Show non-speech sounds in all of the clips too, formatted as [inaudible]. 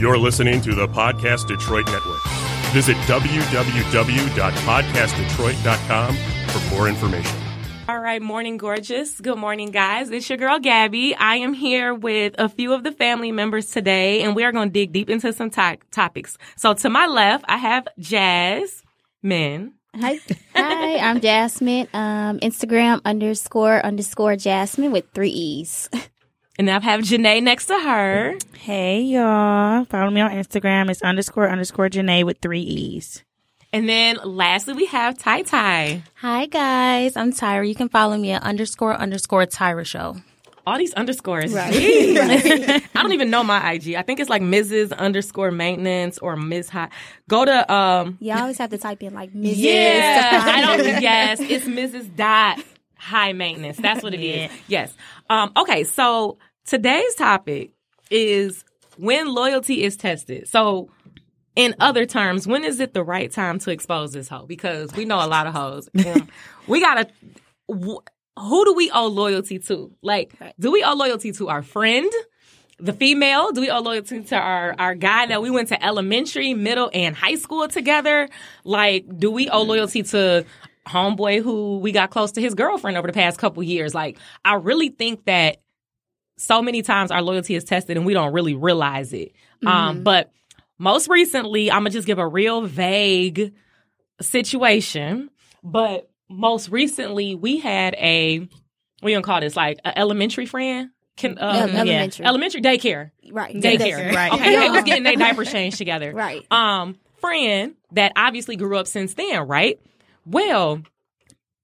You're listening to the Podcast Detroit Network. Visit www.podcastdetroit.com for more information. All right, morning, gorgeous. Good morning, guys. It's your girl, Gabby. I am here with a few of the family members today, and we are going to dig deep into some to- topics. So, to my left, I have Jasmine. Hi, hi. I'm Jasmine. Um, Instagram underscore underscore Jasmine with three e's. [laughs] And I have Janae next to her. Hey y'all. Follow me on Instagram. It's underscore underscore Janae with three E's. And then lastly, we have Ty Ty. Hi guys, I'm Tyra. You can follow me at underscore underscore Tyra Show. All these underscores. Right. [laughs] [laughs] I don't even know my IG. I think it's like Mrs. underscore maintenance or Ms. High. Go to um Yeah, You always have to type in like Mrs. Yeah. [laughs] I don't yes, it's Mrs. Dot high maintenance. That's what it is. [laughs] Yes. Um okay, so today's topic is when loyalty is tested. So, in other terms, when is it the right time to expose this hoe? Because we know a lot of hoes. [laughs] We gotta. wh- Who do we owe loyalty to? Like, do we owe loyalty to our friend, the female? Do we owe loyalty to our our guy that we went to elementary, middle, and high school together? Like, do we owe loyalty to homeboy who we got close to his girlfriend over the past couple years? Like, I really think that so many times our loyalty is tested and we don't really realize it. Um, but most recently, I'm gonna just give a real vague situation. But most recently, we had a we gonna call this like an elementary friend. Can uh, Yeah, elementary. elementary daycare Right. daycare Right. Okay, they was getting their diapers changed together. [laughs] Right. Um, friend that obviously grew up since then, right? Well,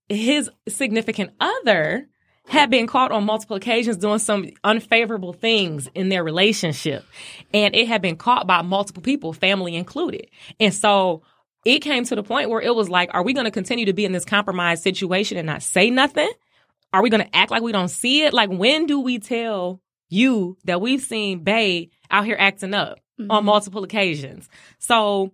his significant other had been caught on multiple occasions doing some unfavorable things in their relationship. And it had been caught by multiple people, family included. And so it came to the point where it was like, are we going to continue to be in this compromised situation and not say nothing? Are we going to act like we don't see it? Like, when do we tell you that we've seen Bay out here acting up on mm-hmm. multiple occasions? So,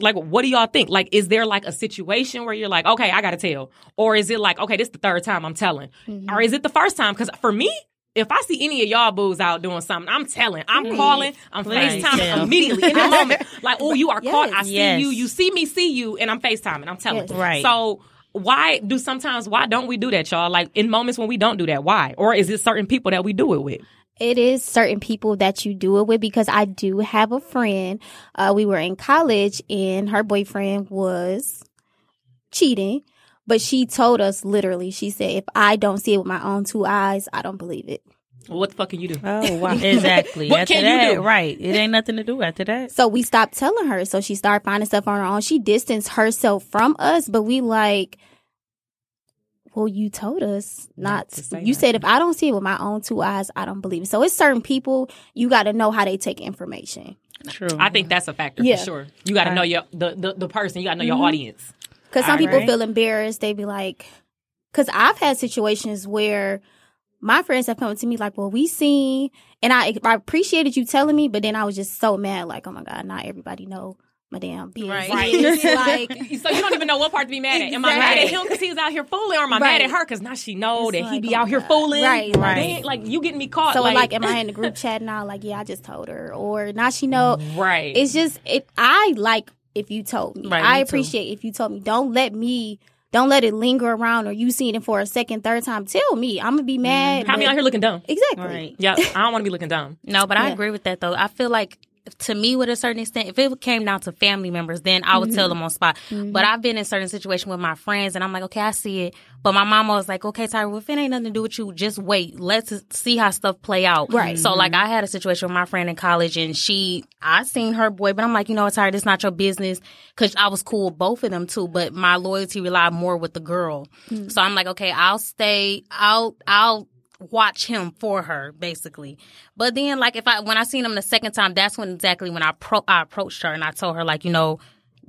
like, what do y'all think? Like, is there like a situation where you're like, okay, I got to tell? Or is it like, okay, this is the third time I'm telling? Mm-hmm. Or is it the first time? Because for me, if I see any of y'all boos out doing something, I'm telling, I'm calling, I'm Please FaceTiming tell. immediately in the [laughs] moment. Like, oh, you are caught. I see Yes. you. You see me, see you, and I'm FaceTiming. I'm telling. Yes. Right. So why do sometimes why don't we do that, y'all? Like in moments when we don't do that, why? Or is it certain people that we do it with? It is certain people that you do it with because I do have a friend. Uh, we were in college and her boyfriend was cheating, but she told us literally, she said, if I don't see it with my own two eyes, I don't believe it. Well, what the fuck can you do? Oh wow. [laughs] Exactly. What after can you do? right. It ain't nothing to do after that. So we stopped telling her. So she started finding stuff on her own. She distanced herself from us, but we like, well, you told us not. to say you said if I don't see it with my own two eyes, I don't believe it. So it's certain people you got to know how they take information. True. I think that's a factor Yeah. for sure. You got to know your the, the the person. You got to know your mm-hmm. audience. Because some All people right. feel embarrassed. They be like, because I've had situations where my friends have come to me like, well, we seen, and I, I appreciated you telling me, but then I was just so mad, like, oh my God, not everybody know my damn business. Right. It's [laughs] like, [laughs] So you don't even know what part to be mad at. Am I mad at him because he was out here fooling, or am I mad at her because now she know It's that he like, be oh out here God. fooling? Right, Like, right. dang, like you getting me caught. so like, like, am I in the group [laughs] chat now? Like, yeah, I just told her, or now she know. right? It's just, it. I like if you told me. Right, I me too. appreciate if you told me. Don't let me. Don't let it linger around, or you seen it for a second, third time. Tell me. I'm gonna be mm-hmm. mad. How me but- out here looking dumb? Exactly. Right. Yeah, I don't want to be looking dumb. No, but I agree with that though. I feel like to me, with a certain extent, if it came down to family members, then I would Mm-hmm. tell them on spot. Mm-hmm. But I've been in certain situations with my friends, and I'm like, okay, I see it. But my mama was like, okay, Tyra, well, if it ain't nothing to do with you, just wait. Let's see how stuff play out. Right. So like, mm-hmm. I had a situation with my friend in college, and she, I seen her boy, but I'm like, you know, what, Tyra, this not your business, because I was cool with both of them too. But my loyalty relied more with the girl. Mm. So I'm like, okay, I'll stay. I'll, I'll watch him for her basically. But then like if i when i seen him the second time that's when exactly when i pro i approached her and i told her like you know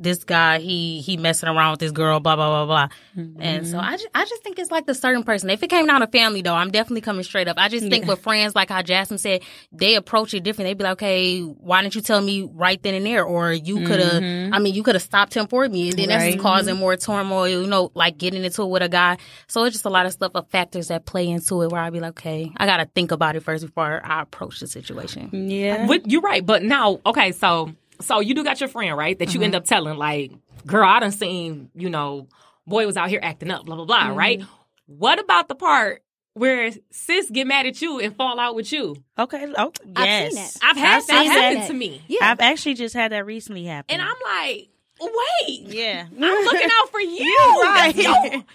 this guy he he messing around with this girl, blah blah blah blah. Mm-hmm. And so I just, I just think it's like the certain person. If it came down to family though, I'm definitely coming straight up. I just think with friends, like how Jasmine said, they approach it different. They'd be like, okay, why didn't you tell me right then and there, or you could have. Mm-hmm. I mean, you could have stopped him for me, and then that's causing more turmoil. You know, like getting into it with a guy. So it's just a lot of stuff of factors that play into it. Where I'd be like, okay, I gotta think about it first before I approach the situation. Yeah. But you're right. But now, okay, so so you do got your friend, right? That you end mm-hmm. up telling, like, girl, I done seen, you know, boy was out here acting up, blah, blah, blah, right? Mm-hmm. What about the part where sis get mad at you and fall out with you? Okay. Oh, I've yes. seen that. I've had I've that happen that. to me. Yeah. I've actually just had that recently happen. And I'm like, wait, yeah. I'm looking [laughs] out for you. right. That's [laughs]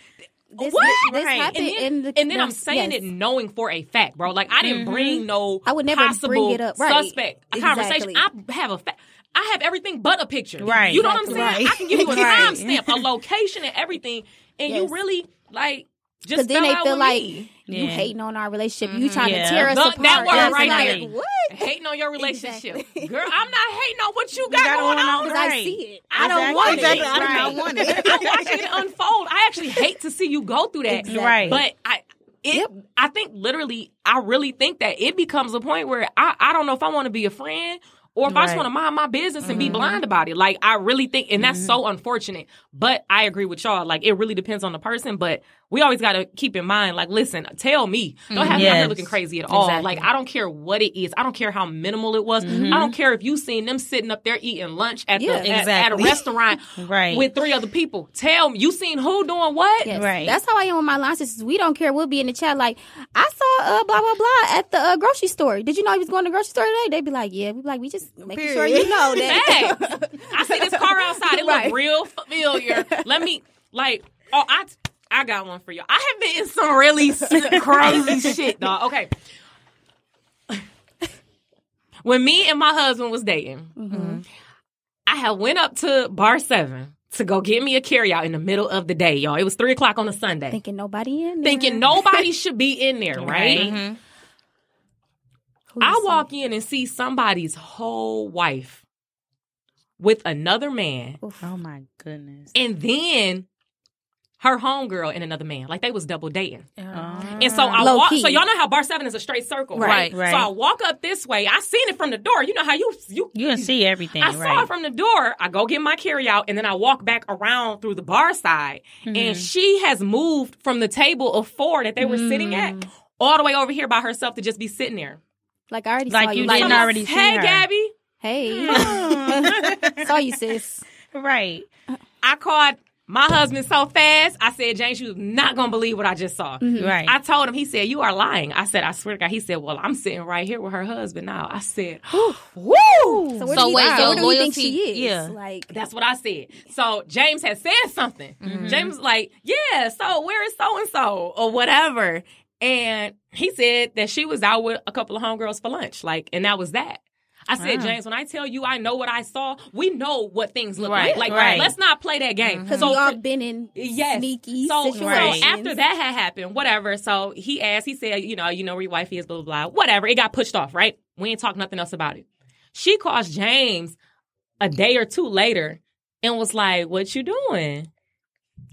this, What? this Right. happened and then, in the and then I'm saying yes. it knowing for a fact, bro. Like I didn't bring mm-hmm. no I would never possible bring it up. Right. suspect a Exactly. conversation. I have a fact. I have everything but a picture. Right. You know what I'm saying? Right. I can give you a [laughs] Right. timestamp, a location, and everything, and you really like just then fell they out feel with like me. you Yeah. hating on our relationship. You mm-hmm. trying Yeah. to tear us Look, apart. that word right like, there. What? hating on your relationship, Exactly. girl. I'm not hating on what you got, got going going on. on. Because I see it. I don't Exactly. want Exactly. it. I do not Right. want it. [laughs] I'm watching it unfold. I actually hate to see you go through that. Exactly. Right. But I it Yep. I think literally I really think that it becomes a point where I, I don't know if I want to be a friend or if I just want to mind my business and be mm-hmm. blind about it. Like I really think and that's so mm-hmm. unfortunate. But I agree with y'all. Like it really depends on the person. But we always gotta keep in mind, like, listen, tell me. Don't have me out here looking crazy at all. Exactly. Like I don't care what it is. I don't care how minimal it was. I don't care if you seen them sitting up there eating lunch at Yeah. the at- at, a restaurant [laughs] Right. with three other people. Tell me you seen who doing what? Yes. Right. That's how I am with my line sisters. We don't care. We'll be in the chat like, I saw uh, blah, blah, blah at the uh, grocery store. Did you know he was going to the grocery store today? They'd be like, yeah. We'd be like, we just making sure you know that. [laughs] Hey, I see this car outside. It [laughs] Right. look real familiar. Let me like. Oh, I I got one for you. I have been in some really s- crazy [laughs] shit, dog. Okay. When me and my husband was dating, Mm-hmm. I had went up to Bar Seven to go get me a carryout in the middle of the day, y'all. It was three o'clock on a Sunday. Thinking nobody in there. Thinking nobody [laughs] should be in there, right? Mhm. Who you I see? walk in and see somebody's whole wife with another man, Oh my goodness. and then her homegirl and another man. Like they was double dating. Oh. And so I Low walk. key. So y'all know how Bar Seven is a straight circle, right? Right, right. So I walk up this way. I seen it from the door. You know how you you You can see everything, I saw it from the door. I go get my carry out, and then I walk back around through the bar side, Mm-hmm. and she has moved from the table of four that they were sitting Mm. at all the way over here by herself to just be sitting there. Like I already Like saw you you. didn't Like, already see Hey, her. Gabby. Hey. [laughs] saw you, sis. right. I called my husband so fast. I said, James, you're not gonna believe what I just saw. Mm-hmm. Right. I told him. He said, "You are lying." I said, "I swear to God." He said, "Well, I'm sitting right here with her husband now." I said, [gasps] "Woo!" So where So do you, wait, so so where do you think she is? yeah. Like That's what I said. So James had said something. Mm-hmm. James was like, "Yeah, so where is so and so or whatever?" And he said that she was out with a couple of homegirls for lunch, like, and that was that. I said, Wow. James, when I tell you I know what I saw, we know what things look Right, like. Like, right. let's not play that game. because So we all for- been in Yes. sneaky so, situations. so after that had happened, whatever. So he asked, he said, you know, you know where your wife is, blah, blah, blah. Whatever. It got pushed off, right? We ain't talk nothing else about it. She calls James a day or two later and was like, What you doing?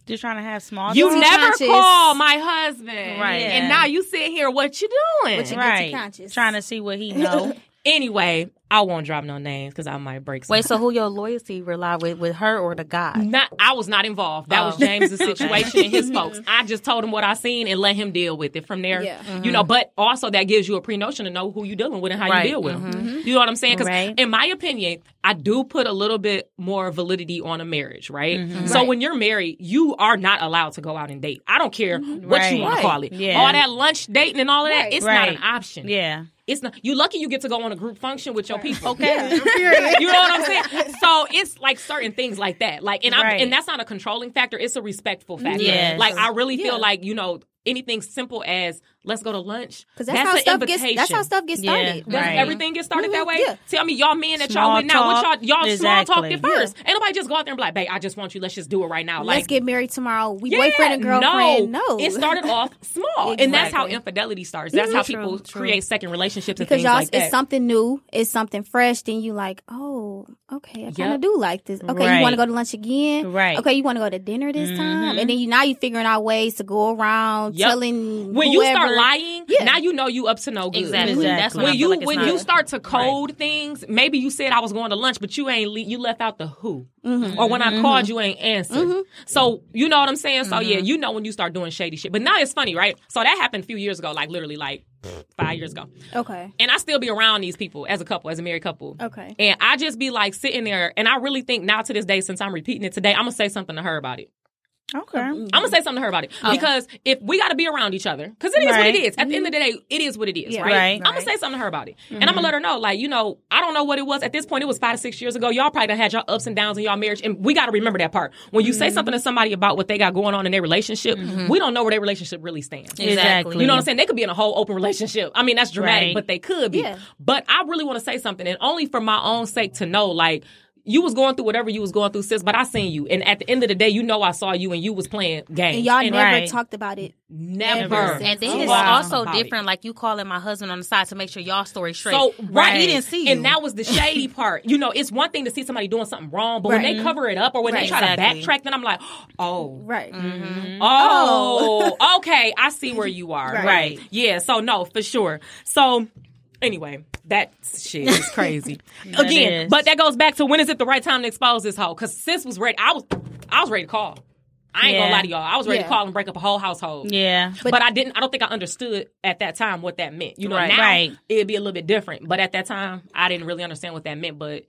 Just trying to have small You never conscious. call my husband. Right. And now you sit here, what you doing? What you- right. guilty conscious. Trying to see what he know. [laughs] anyway, I won't drop no names because I might break some. Wait, so who your loyalty rely with, with her or the guy? Not, I was not involved. That was Oh. James's [laughs] situation and his folks. [laughs] I just told him what I seen and let him deal with it from there. Yeah. You mm-hmm. know, but also that gives you a pre notion to know who you're dealing with and how Right. you deal with them. Mm-hmm. You know what I'm saying? Because Right. in my opinion, I do put a little bit more validity on a marriage, right? Mm-hmm. So Right. when you're married, you are not allowed to go out and date. I don't care what Right. you want Right. to call it. Yeah. All that lunch dating and all of that, Right. it's not an option. yeah. It's not. You lucky you get to go on a group function with your people. Okay. [laughs] [laughs] you know what I'm saying? So it's like certain things like that. Like, and I'm, Right. and that's not a controlling factor. It's a respectful factor. Yes. Like, I really feel Yeah. like you know anything simple as let's go to lunch. Because that's, how an stuff gets. That's how stuff gets started. Does Right. everything gets started that Mhm, way? yeah. Tell me, y'all men that Small y'all went out, what y'all y'all small talked Exactly. it first. Ain't nobody just go out there and be like, babe, I just want you. Let's just do it right now. Let's get married tomorrow. We yeah, boyfriend and girlfriend. No, it started off [laughs] small, and that's how infidelity starts. That's how Mhm. people True, true. create second relationships and because things y'all, like that. it's something new. It's something fresh. Then you like, oh, okay, I kind Yep. of do like this. Okay, Right. you want to go to lunch again? Right. Okay, you want to go to dinner this time? And then you now you figuring out ways to go around telling when you start lying, Yeah. now you know you up to no good. Exactly. Exactly. That's when, When you like when you start to code things, maybe you said I was going to lunch, but you ain't le- you left out the who, Mm-hmm. or when I called you ain't answered. So you know what I'm saying. So Mm-hmm. yeah, you know when you start doing shady shit. But now it's funny, right? So that happened a few years ago, like literally like five years ago, Okay, and I still be around these people as a couple, as a married couple. okay, And I just be like sitting there, and I really think now to this day, since I'm repeating it today, I'm gonna say something to her about it. Okay. Um, mm-hmm. I'm gonna say something to her about it because if we got to be around each other, because it is what it is. At the end of the mm-hmm. day, it is what it is, Yeah. right? Right. I'm gonna say something to her about it, and I'm gonna mm-hmm. let her know, like, you know, I don't know what it was at this point. It was five to six years ago. Y'all probably done had y'all ups and downs in y'all marriage, and we got to remember that part. When you say something to somebody about what they got going on in their relationship, we don't know where their relationship really stands. Exactly. You know what I'm saying? They could be in a whole open relationship. I mean, that's dramatic, Right. but they could be. Yeah. But I really want to say something, and only for my own sake to know, like, you was going through whatever you was going through, sis. But I seen you, and at the end of the day, you know I saw you, and you was playing games. and y'all never Right. talked about it. never. Ever And then Oh, it's wow. also About it. different. Like you calling my husband on the side to make sure y'all story straight. So right, he didn't see you. and that was the [laughs] shady part. You know, it's one thing to see somebody doing something wrong, but when they cover it up or when they try Exactly. to backtrack, then I'm like, [gasps] oh, Right. Mm-hmm. Oh, oh. [laughs] okay. I see where you are. Right. Right. Yeah. So no, for sure. So anyway, that shit is [laughs] crazy. That Again, is. but that goes back to when is it the right time to expose this hoe? Because sis was ready. I was, I was ready to call. I ain't gonna lie to y'all. I was ready to call and break up a whole household. Yeah. But, I didn't. I don't think I understood at that time what that meant. You know, Right. now Right. it'd be a little bit different. But at that time, I didn't really understand what that meant. But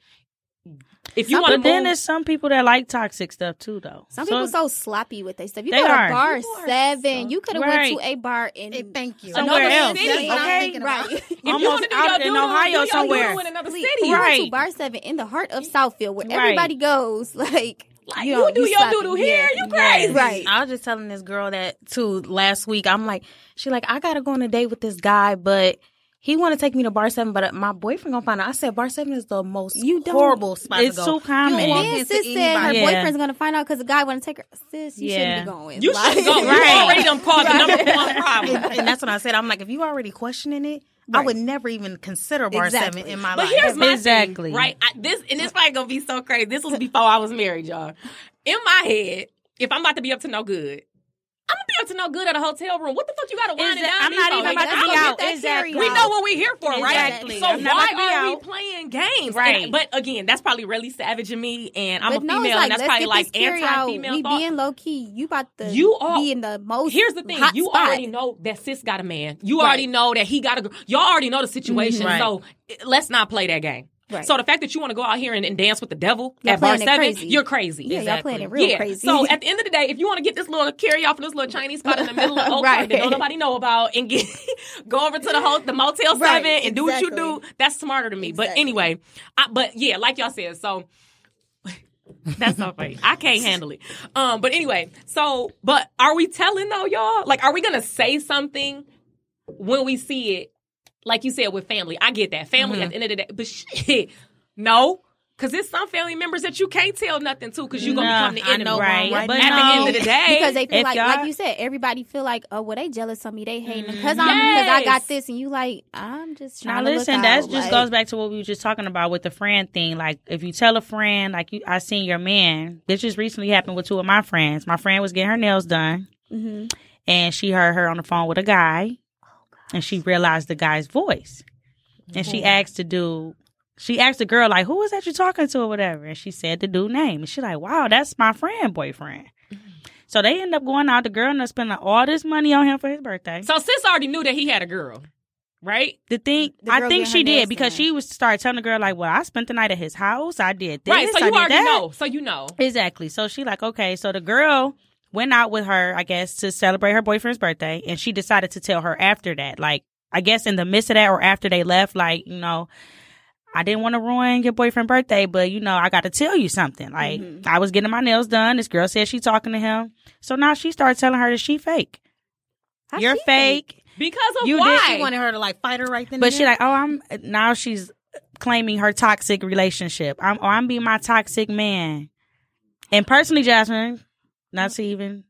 if you want to But then there's some people that like toxic stuff too, though. Some So- people so sloppy with their stuff. You They go to are. bar People seven. so- you could have Right. went to a bar in Hey, thank you. Somewhere another else. city. That's okay? right. if you want to do out your in doodle, Ohio do your somewhere. in another Please, city. you went to bar seven in the heart of Southfield, where Right. everybody goes. [laughs] Like, Like, you, know, you do your sloppy. doodle here, Yeah. you crazy. Right. I was just telling this girl that too last week. I'm like, she like, I gotta go on a date with this guy, but he want to take me to Bar Seven, but uh, my boyfriend gonna find out. I said Bar Seven is the most You don't- horrible spot It's to go. too common. You walk And into sis said her Yeah. boyfriend's gonna find out because the guy want to take her. Sis, you Yeah. shouldn't be going. You Like- should go. right. You Right. already done caused the number one problem. and, and that's what I said. I'm like, if you already questioning it, I would never even consider Bar Exactly. Seven in my But life. here's my Exactly. thing, right? I, this and this probably gonna be so crazy. This was before I was married, y'all. In my head, if I'm about to be up to no good, I'm gonna be up to no good at a hotel room. What the fuck you gotta wine and Exact- dine I'm not even about to I'm be gonna out. that Exactly. We know what we're here for, right? Exactly. So I'm why about to be are we playing games? Right. And- but again, that's probably really savage of me, and I'm But a no, female, it's like, and that's probably like this anti-female We thought. being low key. You about to You are- be in the most. Here's the thing: hot you spot. already know that sis got a man. You already know that he got a. girl. Y'all already know the situation. Mm-hmm. Right. So let's not play that game. Right. So the fact that you want to go out here and, and dance with the devil Y'all at bar seven, crazy. you're crazy. Yeah, y'all playing it real yeah. crazy. So at the end of the day, if you want to get this little carry off in this little Chinese spot in the middle of [laughs] Oakland Right. that don't nobody know about, and get [laughs] go over to the whole the Motel Right, Seven and do what you do, that's smarter to me. But anyway, I, but yeah, like y'all said, so. [laughs] That's so funny. I can't handle it. Um, but anyway, so but are we telling though, y'all? Like, are we gonna say something when we see it? Like you said with family, I get that family Mm-hmm. at the end of the day, but shit, no, because there's some family members that you can't tell nothing to because you're gonna Nah, become the I enemy. know, right. right But at no, the end of the day, because they feel like, y'all- like you said, everybody feel like, oh, well, they jealous of me, they hating because I'm because I got this, and you like, I'm just Now trying to listen, look that just like- goes back to what we were just talking about with the friend thing. Like if you tell a friend, like you, I seen your man. This just recently happened with two of my friends. My friend was getting her nails done, Mhm. and she heard her on the phone with a guy, and she realized the guy's voice, and she asked the dude. She asked the girl like, "Who was that you talking to or whatever?" And she said the dude name, and she like, "Wow, that's my friend boyfriend." Mm-hmm. So they end up going out. The girl ended up spending all this money on him for his birthday. so sis already knew that he had a girl, right? The thing, The I think she did because done. she was started telling the girl like, "Well, I spent the night at his house. I did this. right. So I you did already that." know. So you know. exactly. So she like, okay. So the girl went out with her, I guess, to celebrate her boyfriend's birthday, and she decided to tell her after that, like, I guess in the midst of that or after they left, like, you know. I didn't want to ruin your boyfriend's birthday, but you know, I got to tell you something. Like, Mm-hmm. I was getting my nails done. This girl said she talking to him. So now she started telling her that she fake. How You're she fake. Because of You did- why? She wanted her to like fight her right then. But and she like, oh, I'm now she's claiming her toxic relationship. I'm, or I'm being my toxic man. And personally, Jasmine, not mm-hmm. to even,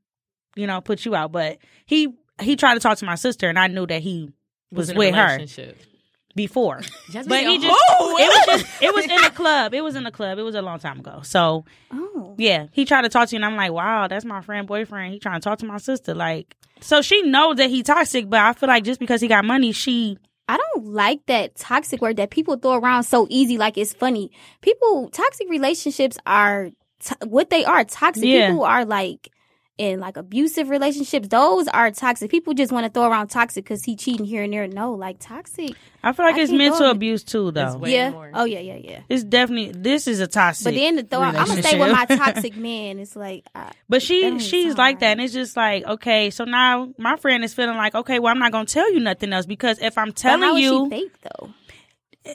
you know, put you out, but he he tried to talk to my sister, and I knew that he was, a with her before. [laughs] Jasmine But he just it was just it was in the [laughs] club. It was in the club. It was a long time ago. So Oh. yeah, he tried to talk to you, and I'm like, wow, that's my friend boyfriend. He trying to talk to my sister, like. So she knows that he toxic, but I feel like just because he got money, she I don't like that toxic word that people throw around so easy, like it's funny. People, toxic relationships are to- what they are. Toxic Yeah. people are like in like abusive relationships. Those are toxic. People just want to throw around toxic because he cheating here and there. No, like toxic. I feel like I it's mental abuse too, though. It's way yeah. more. Oh yeah, yeah, yeah. It's definitely this is a toxic. But then to throw out, I'm gonna stay with my [laughs] toxic man. It's like uh, But she she's sound like that, and it's just like okay. So now my friend is feeling like okay, well I'm not gonna tell you nothing else because if I'm telling you, she fake though?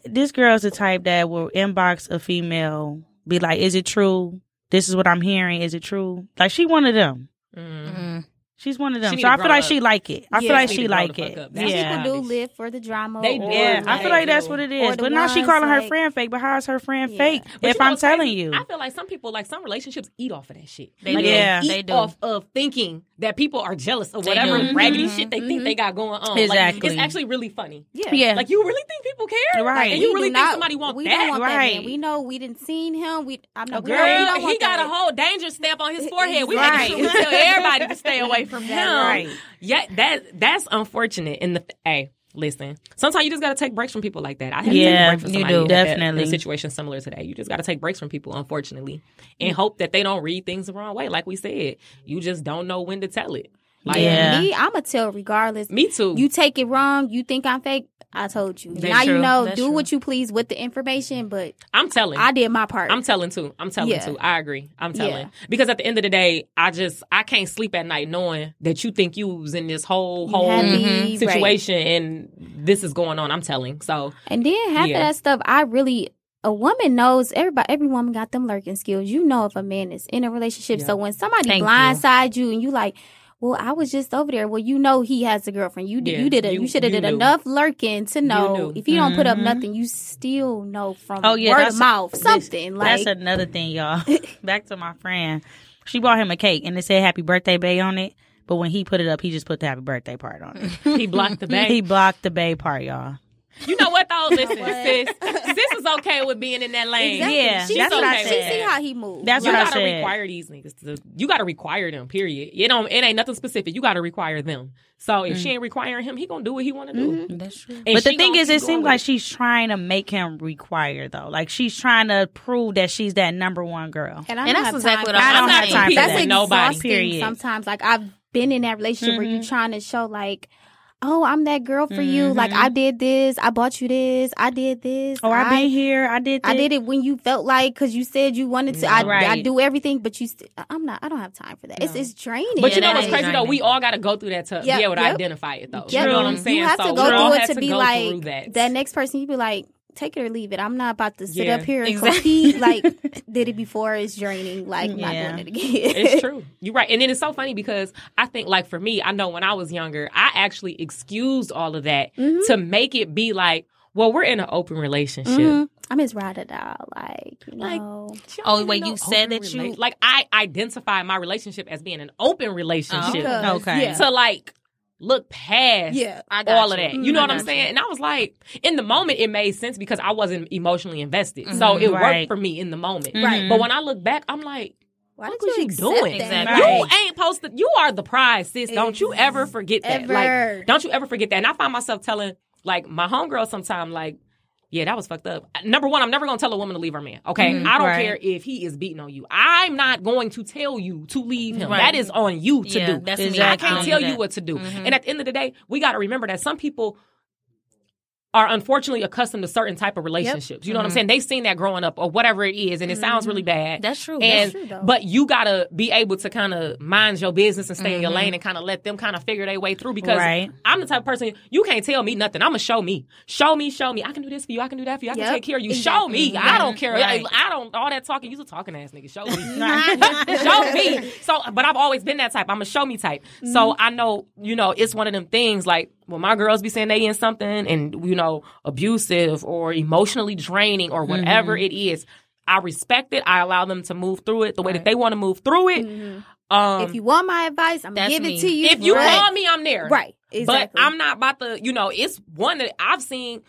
this girl's the type that will inbox a female, be like, "Is it true? This is what I'm hearing. Is it true?" Like she one of them. Mm. Mhm. She's one of them. So I feel like up. she like it. I Yeah, feel like she she need to grow like it. up. That's Yeah. People do live for the drama. They or, do. Yeah, I feel like that's what it Or is. the But now she ones, calling her friend fake. But how's her friend Yeah. fake? But if I'm what's telling crazy? you, I feel like some people, like some relationships, eat off of that shit. They like do. Yeah. they They do. off of thinking that people are jealous of They whatever do. raggedy shit mm-hmm. they think they mm-hmm. got going on. Exactly. Like, it's actually really funny. Yeah. yeah, Like you really think people care? Right. And you We really think not- somebody want we that? Don't want that Right. man. We know we didn't seen him. We I'm not. Girl, we don't he got that. a whole danger stamp on his forehead. We Right. make sure we tell everybody to stay [laughs] away from him. Right. Yeah, that that's unfortunate. In the hey, listen, sometimes you just got to take breaks from people like that. I had to take a break from you somebody do. like that Definitely. in a situation similar to that. You just got to take breaks from people, unfortunately, and hope that they don't read things the wrong way. Like we said, you just don't know when to tell it. Like Yeah. Me, I'ma tell regardless. me too. You take it wrong. You think I'm fake. I told you. That's now you know. That's do true. what you please with the information, but I'm telling. I did my part. I'm telling too. I'm telling Yeah. too. I agree. I'm telling Yeah. because at the end of the day, I just I can't sleep at night knowing that you think you was in this whole whole Mm-hmm. me, right. situation and this is going on. I'm telling. So And then half Yeah. of that stuff, I really. A woman knows everybody. Every woman got them lurking skills. You know if a man is in a relationship. So when somebody Thank you. blindside you. and you like, well, I was just over there. Well, you know he has a girlfriend. You did. Yeah, you did. A, you- you, should have did knew. enough lurking to know if you don't put up Mhm. nothing, you still know from Oh, yeah, word of mouth this- something like. That's another thing, y'all. [laughs] Back to my friend. She bought him a cake and it said happy birthday bay on it. But when he put it up, he just put the happy birthday part on it. [laughs] he blocked the bag. he blocked the bay part, y'all. You know what though? [laughs] Listen, sis, sis is okay with being in that lane. Exactly. Yeah, she that's see, what I said. she see how he moves. That's you what I gotta said. require these niggas to. You gotta require them. Period. It don't. It ain't nothing specific. You gotta require them. So if she mm. ain't requiring him, he gonna do what he want to do. Mm-hmm. That's true. And but the thing is, it seems like she's trying to make him require, though. Like she's trying to prove that she's that number one girl. And, I And don't that's have exactly time what for I'm that. I don't have time for That's that. with nobody. exhausting Period. sometimes. Like I've been in that relationship where you're mm-hmm. trying to show like, oh, I'm that girl for you. Like I mm-hmm. did this, I bought you this, I did this. Oh, I've been here. I did. This. I did it when you felt like because you said you wanted to. I, I Right. do everything, but you. St- I'm not. I don't have time for that. It's No. it's draining. But you Yeah, know what's is crazy though? We all got to go through that to Yep, be able to yep. identify it though. Yep. You know what I'm saying? You have so to go through it to be like that. that next person. You be like, take it or leave it. I'm not about to sit Yeah. up here and Exactly. compete. Like [laughs] did it before. It's draining. Like not Yeah. doing it again. it's [laughs] true. You're right. And then it's so funny because I think, like, for me, I know when I was younger, I actually excused all of that Mhm. to make it be like, well, we're in an open relationship. Mhm. I'm his ride or die. Like you Like, know. She Oh, don't wait, even you said that you- like I identify my relationship as being an open relationship. Because- Okay. Yeah. To like look past Yeah. I got all of you. that. You know I what I'm saying? you. And I was like, in the moment, it made sense because I wasn't emotionally invested. So Mhm. it Right. worked for me in the moment. Right. But when I look back, I'm like, Why what did was you you doing? Exactly. You ain't posted. You are the prize, sis. Don't you ever forget that. Ever. Like, don't you ever forget that. And I find myself telling like my homegirl sometime, like, yeah, that was fucked up. Number one, I'm never gonna tell a woman to leave her man. Okay, Mhm. I don't Right. care if he is beating on you. I'm not going to tell you to leave him. Right. That is on you to Yeah, do. that's me. I Exactly. can't tell you what to do. Mhm. And at the end of the day, we got to remember that some people are unfortunately accustomed to certain type of relationships. You know what I'm Mhm. saying? They've seen that growing up or whatever it is, and it sounds really bad. That's true. And true, though. but you gotta be able to kind of mind your business and stay in your Mhm. lane and kind of let them kind of figure their way through because Right. I'm the type of person you can't tell me nothing. I'm gonna show me, show me, show me. I can do this for you. I can do that for you. I can take care of you. Show me. I don't care. Right. I, I don't all that talking. You's a talking ass nigga. Show me. [laughs] [laughs] show me. So, but I've always been that type. I'm a show me type. So Mm-hmm. I know, you know, it's one of them things like when my girls be saying they in something and you know abusive or emotionally draining or whatever Mm-hmm. it is, I respect it. I allow them to move through it the way that they want to move through it. Um, Mm-hmm. if you want my advice, I'm gonna give me. it to you. if you but- call me, I'm there. right, exactly. But I'm not about to, you know, it's one that I've seen.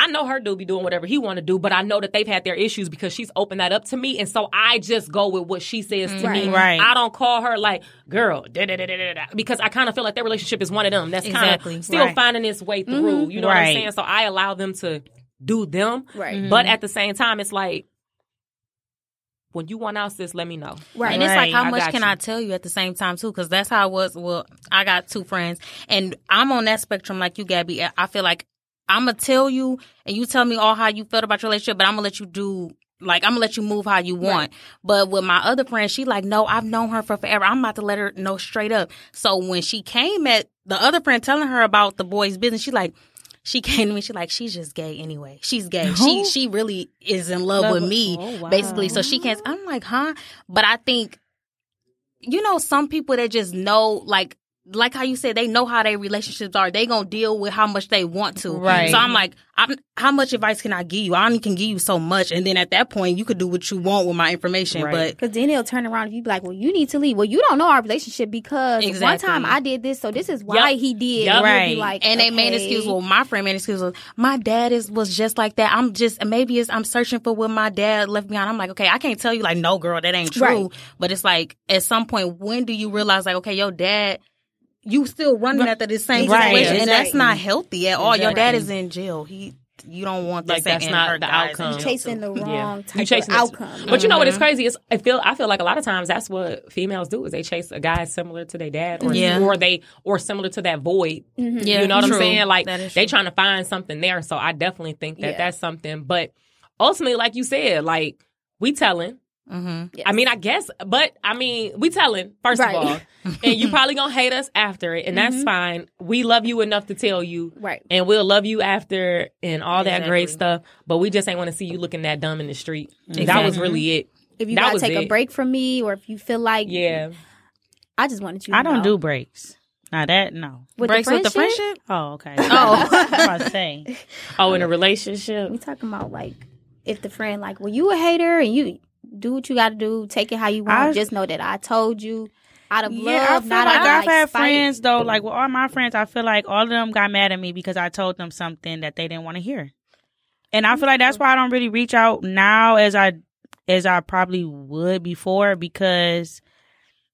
I know her dude be doing whatever he want to do, but I know that they've had their issues because she's opened that up to me, and so I just go with what she says to me. Right. I don't call her like girl, da da da da da da, because I kind of feel like their relationship is one of them that's kind Exactly. of still Right. finding its way through. Mm-hmm. You know what I'm saying? So I allow them to do them, right, mm-hmm. but at the same time, it's like when you want out, sis, let me know. right. And it's like, how I much got can you. I tell you at the same time too? Because that's how it was. Well, I got two friends, and I'm on that spectrum like you, Gabby. I feel like I'm gonna tell you, and you tell me all how you felt about your relationship, but I'm gonna let you do. Like I'm gonna let you move how you want, but with my other friend, she like, no, I've known her for forever. I'm about to let her know straight up. So when she came at the other friend telling her about the boy's business, she like, she [laughs] came to me. She like, she's just gay anyway. She's gay. She she really is in love, Love with with- me, oh, wow. basically. So she can't. I'm like, huh? But I think you know some people that just know like like how you said they know how their relationships are they gonna deal with how much they want to Right. so i'm like I'm, how much advice can i give you i only can give you so much and then at that point you could do what you want with my information Right. but Because then they'll turn around and you be like, well, you need to leave. Well, you don't know our relationship because one time I did this, so this is why Yup. he did. Yup. And be Right. Like, and they made an excuse. Well, my friend made an excuse. Was, my dad is was just like that. I'm just maybe it's I'm searching for what my dad left behind. I'm like, okay, I can't tell you like, no, girl, that ain't true. Right. But it's like at some point, when do you realize like, okay, your dad, you still running after the same Right, situation, and that's not healthy at all. Your dad is in jail. He, you don't want the Like, that's not the outcome. You jail, chasing the wrong Yeah. type You chasing of the- outcome. But you know what Mm-hmm. crazy is I feel I feel like a lot of times that's what females do is they chase a guy similar to their dad or Yeah. or they or similar to that void. Yeah, you know what true. I'm saying? Like they true. trying to find something there. So I definitely think that Yeah. that's something. But ultimately, like you said, like we telling. Mhm. I mean, I guess, but I mean, we telling first Right. of all, [laughs] and you probably gonna hate us after it, and that's fine. We love you enough to tell you, Right. and we'll love you after and all that great stuff. But we just ain't want to see you looking that dumb in the street. That was really it. If you That gotta was take a break from me, or if you feel like, Yeah. I just wanted you. To I don't know. do breaks. Now that no. with Breaks the with the friendship, friendship. Oh, okay. [laughs] Oh. [laughs] I was about say. Oh, in a relationship. We talking about like if the friend like, well, you a hater and you do what you got to do, take it how you want. I- just know that I told you out of Yeah, I love, feel not like out of I've like, had spite. friends though. Like with all my friends, I feel like all of them got mad at me because I told them something that they didn't want to hear, and I feel like that's why I don't really reach out now as I as I probably would before because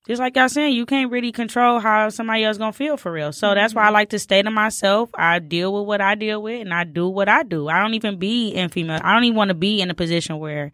just like y'all saying, you can't really control how somebody else gonna feel for real. So that's why I mm-hmm. like to stay to myself. I deal with what I deal with, and I do what I do. I don't even be in female. I don't even want to be in a position where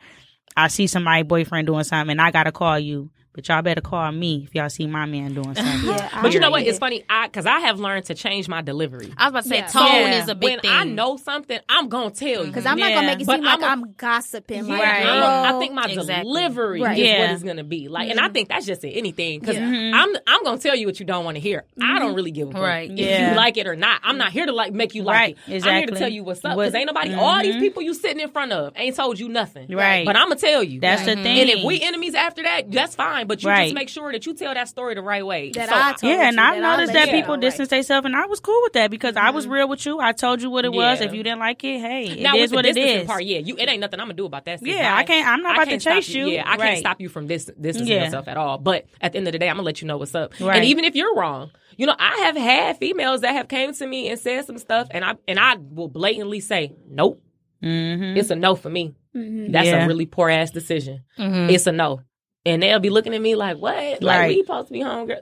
I see somebody boyfriend doing something, and I gotta call you. But y'all better call me if y'all see my man doing [laughs] something. Yeah, But you know what? It's funny. I because I have learned to change my delivery. I was about to say Yeah. tone Yeah. is a big when thing. I know something, I'm gonna tell you. Because I'm not gonna make it But seem like I'm a- I'm gossiping. Like, Yeah, girl, I'm- I think my Exactly. delivery Right. is Yeah. what it's gonna be like, and I mm-hmm. think that's just it. Anything because Yeah. Mm-hmm. I'm I'm gonna tell you what you don't want to hear. I don't mm-hmm. really give a fuck Right. if Yeah. you like it or not. I'm not here to like make you like Right. it. I'm here to tell you what's up because ain't nobody. All these people you sitting in front of ain't told you nothing. Right. But I'm gonna tell you. That's the thing. and if we enemies after that, that's fine. But you Right. just make sure that you tell that story the right way. That So I told yeah, and I've that noticed let that people know, distance themselves, and I was cool with that because I was real with you. I told you what it was. Yeah. If you didn't like it, hey, it now is with what it distancing is. part, yeah, you it ain't nothing I'm gonna do about that. Yeah, I can't- I'm not I about to chase you. Yeah, I can't stop you from dis- distancing Yeah. yourself at all. But at the end of the day, I'm gonna let you know what's up. Right. And even if you're wrong, you know, I have had females that have came to me and said some stuff, and I and I will blatantly say, nope, Mm-hmm. it's a no for me. Mhm. That's Yeah. a really poor ass decision. Mhm. It's a no. And they'll be looking at me like, what? Like, Right. we supposed to be home, girl.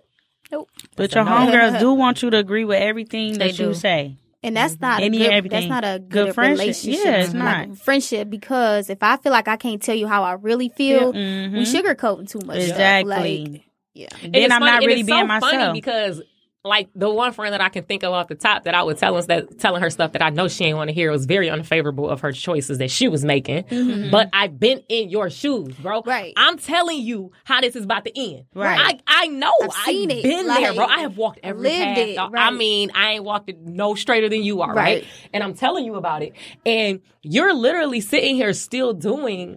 But That's your homegirls do want you to agree with everything They that you say. And that's not Any a good, everything. that's not a Good good, friendship. relationship. Yeah, it's like, not. friendship because if I feel like I can't tell you how I really feel, Mhm. we sugarcoating too much. stuff. Exactly. Like, yeah. And Then it's I'm funny- not and really it's being so myself. Funny because like the one friend that I can think of off the top that I would tell us that telling her stuff that I know she ain't want to hear was very unfavorable of her choices that she was making. But I've been in your shoes, bro. Mm-hmm. Right. I'm telling you how this is about to end. Right. I I know. I've seen it. Been there, Like, bro. I have walked every lived path. it, I mean, I ain't walked it no straighter than you are, right? Right. And I'm telling you about it. And you're literally sitting here still doing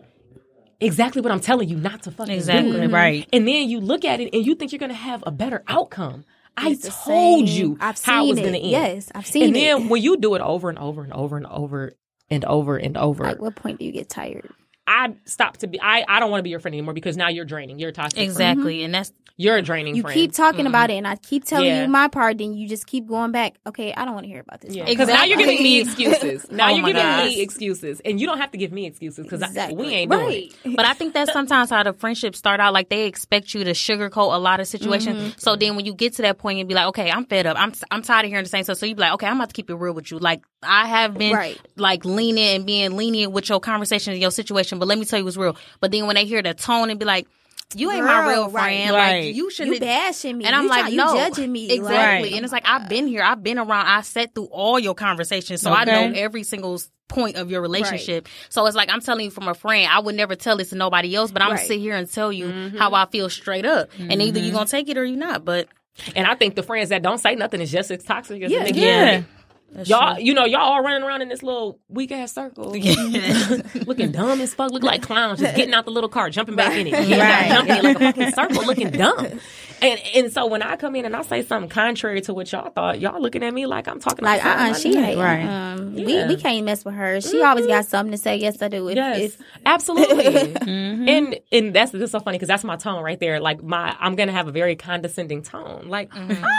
exactly what I'm telling you not to fucking do. Exactly. Right. And then you look at it and you think you're going to have a better outcome. I told same. you I've how it was going to end. Yes, I've seen and it. And then when you do it over and over and over and over and over and over, Like, what point do you get tired? I stop to be. I I don't want to be your friend anymore because now you're draining. You're a toxic. friend. Exactly, and that's You're a draining You friend. keep talking about it, and I keep telling Yeah. you my part. Then you just keep going back. Okay, I don't want to hear about this. Yeah, part. because now you're giving me [laughs] excuses. Now Oh you're giving gosh. me excuses, and you don't have to give me excuses because Exactly. we ain't doing right. it. But I think that's sometimes how the friendships start out. Like they expect you to sugarcoat a lot of situations. Mm-hmm. So then when you get to that and be like, okay, I'm fed up. I'm I'm tired of hearing the same stuff. So you be like, okay, I'm about to keep it real with you. Like I have been Right. like lenient and being lenient with your conversation and your situation. But let me tell you what's real. But then when they hear the tone and be like, you ain't my real friend. Right. Like you shouldn't. You bashing me, And I'm You like, try- you no, judging me. exactly. Right. And it's like I've been here, I've been around, I sat through all your conversations, so I know every single point of your relationship. So it's like I'm telling you from a friend. I would never tell this to nobody else, but I'm gonna sit here and tell you Mm-hmm. how I feel straight up, and either you're gonna take it or you're not. But And I think the friends that don't say nothing is just as toxic as Yeah. the nigga. Yeah. Y'all, you know, y'all all running around in this little weak ass circle, [laughs] [laughs] looking dumb as fuck, look like clowns, just getting out the little car, jumping back in it, Right. out, jumping in like a fucking circle, looking [laughs] dumb. And and so when I come in and I say something contrary to what y'all thought, y'all looking at me like I'm talking Like, uh, outside uh she neck. Right. Um, Yeah. Mm-hmm. we, we can't mess with her. She always got something to say. Yes, I do. If, Yes, if, absolutely. And and that's just so funny because that's my tone right there. Like my, I'm gonna have a very condescending tone. Like,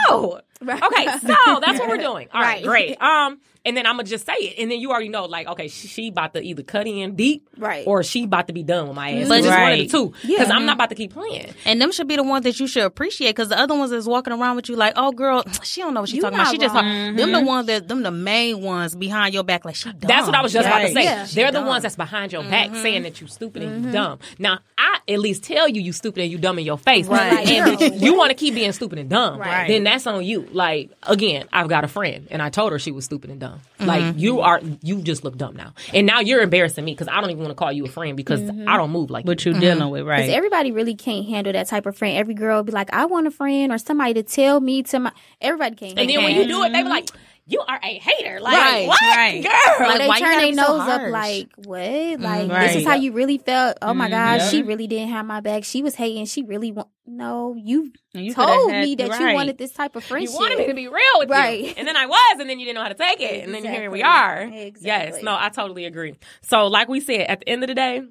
oh, Right. okay, [laughs] so that's what we're doing. All right, Right. great. Um, and then I'm gonna just say it, and then you already know, like, okay, she, she about to either cut in deep, Right. or she about to be done with my ass. But- But just one of the Right. two, because Yeah. I'm not about to keep playing. and them should be the ones that you should appreciate because the other ones is walking around with you like, oh girl, [tsk] she don't know what she's talking about. not She just wrong. talk- them the mm-hmm. ones that them the main ones behind your back like she. Dumb. That's what I was just about to say. Yeah. They're the dumb. ones that's behind your back mm-hmm. saying that you stupid and you mm-hmm. dumb. Now I at least tell you you stupid and you dumb in your face. Right. And you want to keep being stupid and dumb, Right. then that's on you. Like again, I've got a friend and I told her she was stupid and dumb. Like mm-hmm. you are, you just look dumb now, and now you're embarrassing me because I don't even want to call you a friend because mm-hmm. I don't move like What you. you mm-hmm. dealing with, right. Because everybody really can't handle that type of friend. Every girl be like, I want a friend or somebody to tell me to my. Everybody can't. And then when you do it, they be like, "You are a hater." Like Right, what, right. girl? Like, they why you turn gotta their be so nose up like, what? Like, mm-hmm. this Right. is how you really felt. Oh my mm-hmm. gosh, yeah. she really didn't have my back. She was hating. She really want. No, you, you told had- me that you wanted this type of friendship. You wanted me to be real with you. Right. And then I was, and then you didn't know how to take it. And then here we are. Exactly. Yes. No, I totally agree. So, like we said, at the end of the day,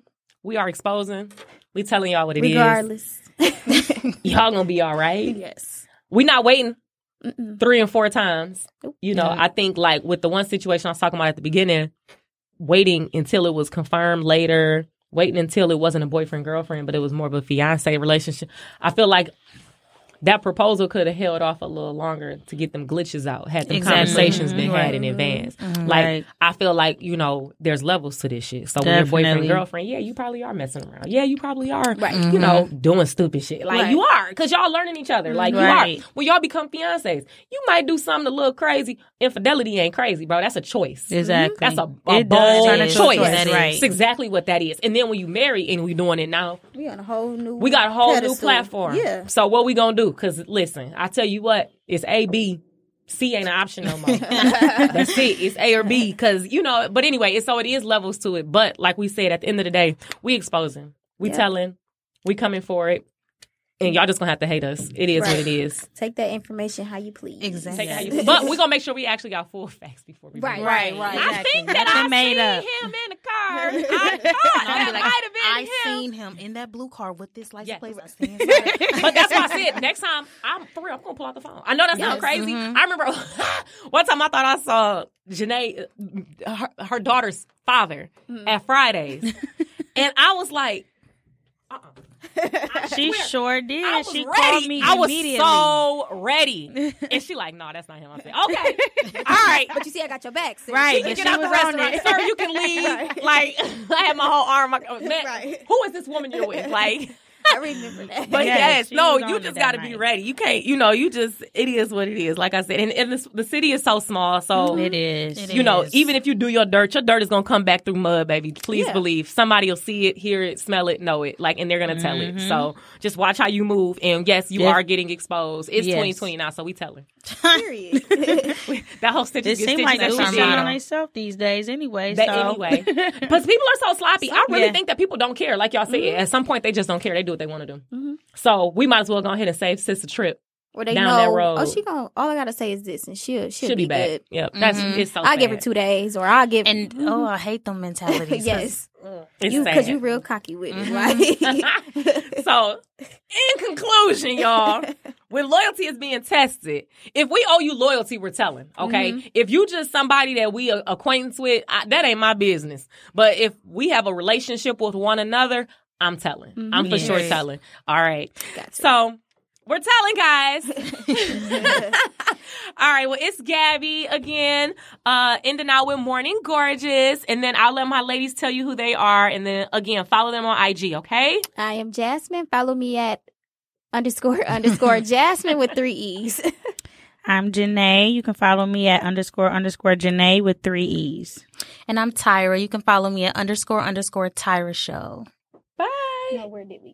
we are exposing. We telling y'all what it is. Regardless. [laughs] Y'all gonna be all right. yes. We not waiting Mm-mm. three and four times. You know, Yeah. I think like with the one situation I was talking about at the beginning, waiting until it was confirmed later, waiting until it wasn't a boyfriend girlfriend, but it was more of a fiance relationship. I feel like that proposal could have held off a little longer to get them glitches out, had them Exactly. conversations been Right. had in advance. Mm-hmm. Like Right. I feel like, you know, there's levels to this shit. So when your boyfriend, girlfriend, yeah, you probably are messing around. Yeah, you probably are Right. you know, mm-hmm. doing stupid shit. Like Right. you are, because y'all learning each other. Like Right. you are. When y'all become fiancés, you might do something a little crazy. Infidelity ain't crazy, bro. That's a choice. Exactly. Mm-hmm. That's a, a It bold turn into choice. choice, That is. right. It's exactly what that is. And then when you marry and we doing it now, We on a whole new. we got a whole new platform. Yeah. So what we gonna do? Because listen, I tell you what, it's A B. C ain't an option no more. [laughs] That's it. It's A or B. Because you know. But anyway, it's so it is levels to it. But like we said, at the end of the day, we exposing, we Yeah. telling, we coming for it, and y'all just gonna have to hate us. It is what it is. Take that information how you please. Exactly. Take it how you- but we're gonna make sure we actually got full facts before we Right, move. right, right. I Exactly. think that Nothing I made seen up. him in the car. [laughs] I thought I'll that be like, might have been I him. seen him in that blue car with this license Yes. plate. I [laughs] seen him. but that's why I said next time I'm for real. I'm gonna pull out the phone. I know that sounds Yes. crazy. Mm-hmm. I remember [laughs] one time I thought I saw Janae, uh, her, her daughter's father Mm-hmm. at Fridays, and I was like, uh-uh. I [laughs] She swear, sure did. I was she ready. called me I was so ready, and she like, no, that's not him. I said, okay, [laughs] all right. But you see, I got your back. sis. Right. You And can she get out the was on restaurant, sir. You can leave. [laughs] Right. Like I had my whole arm. Like, man, Right. who is this woman you're with? Like. [laughs] I remember that. But Yes, yes, no, you just got to be ready. You can't, you know, you just it is what it is. Like I said, and, and this, the city is so small, so It is. It you know, is. even if you do your dirt, your dirt is gonna come back through mud, baby. Please Yeah. believe somebody will see it, hear it, smell it, know it, like, and they're gonna tell it. Mm-hmm. So just watch how you move. And yes, you Yes. are getting exposed. It's Yes. 2020 now, so we telling [laughs] Period. [laughs] that whole stitches It get seems stitches like that dudes shit on themselves these days anyway. That so. anyway, because people are so sloppy. I really Yeah. think that people don't care. Like y'all said, at some point they just don't care. They do what they want to do. So we might as well go ahead and save sis a trip Where they down know, that road. oh, she going all I gotta say is this, and she'll she'll, should be, back. good. Yep, that's Mhm. it's so. I'll give her two days, or I'll give And oh, I hate them mentalities. 'cause- [laughs] yes, It's you because you real cocky with it, right? [laughs] [laughs] so, in conclusion, y'all, when loyalty is being tested, if we owe you loyalty, we're telling. Okay, Mm-hmm. if you just somebody that we are acquaintance with, I, that ain't my business. But if we have a relationship with one another, I'm telling. I'm for Mhm. sure telling. All right. Gotcha. So we're telling guys. [laughs] [laughs] All right, well, it's Gabby again, uh, ending out with Morning Gorgeous. And then I'll let my ladies tell you who they are. And then again, follow them on IG, okay? I am Jasmine. Follow me at underscore [laughs] underscore Jasmine with three e's. I'm Janae. You can follow me at underscore underscore Janae with three E's. And I'm Tyra. You can follow me at underscore underscore Tyra Show. Bye. no, where did we?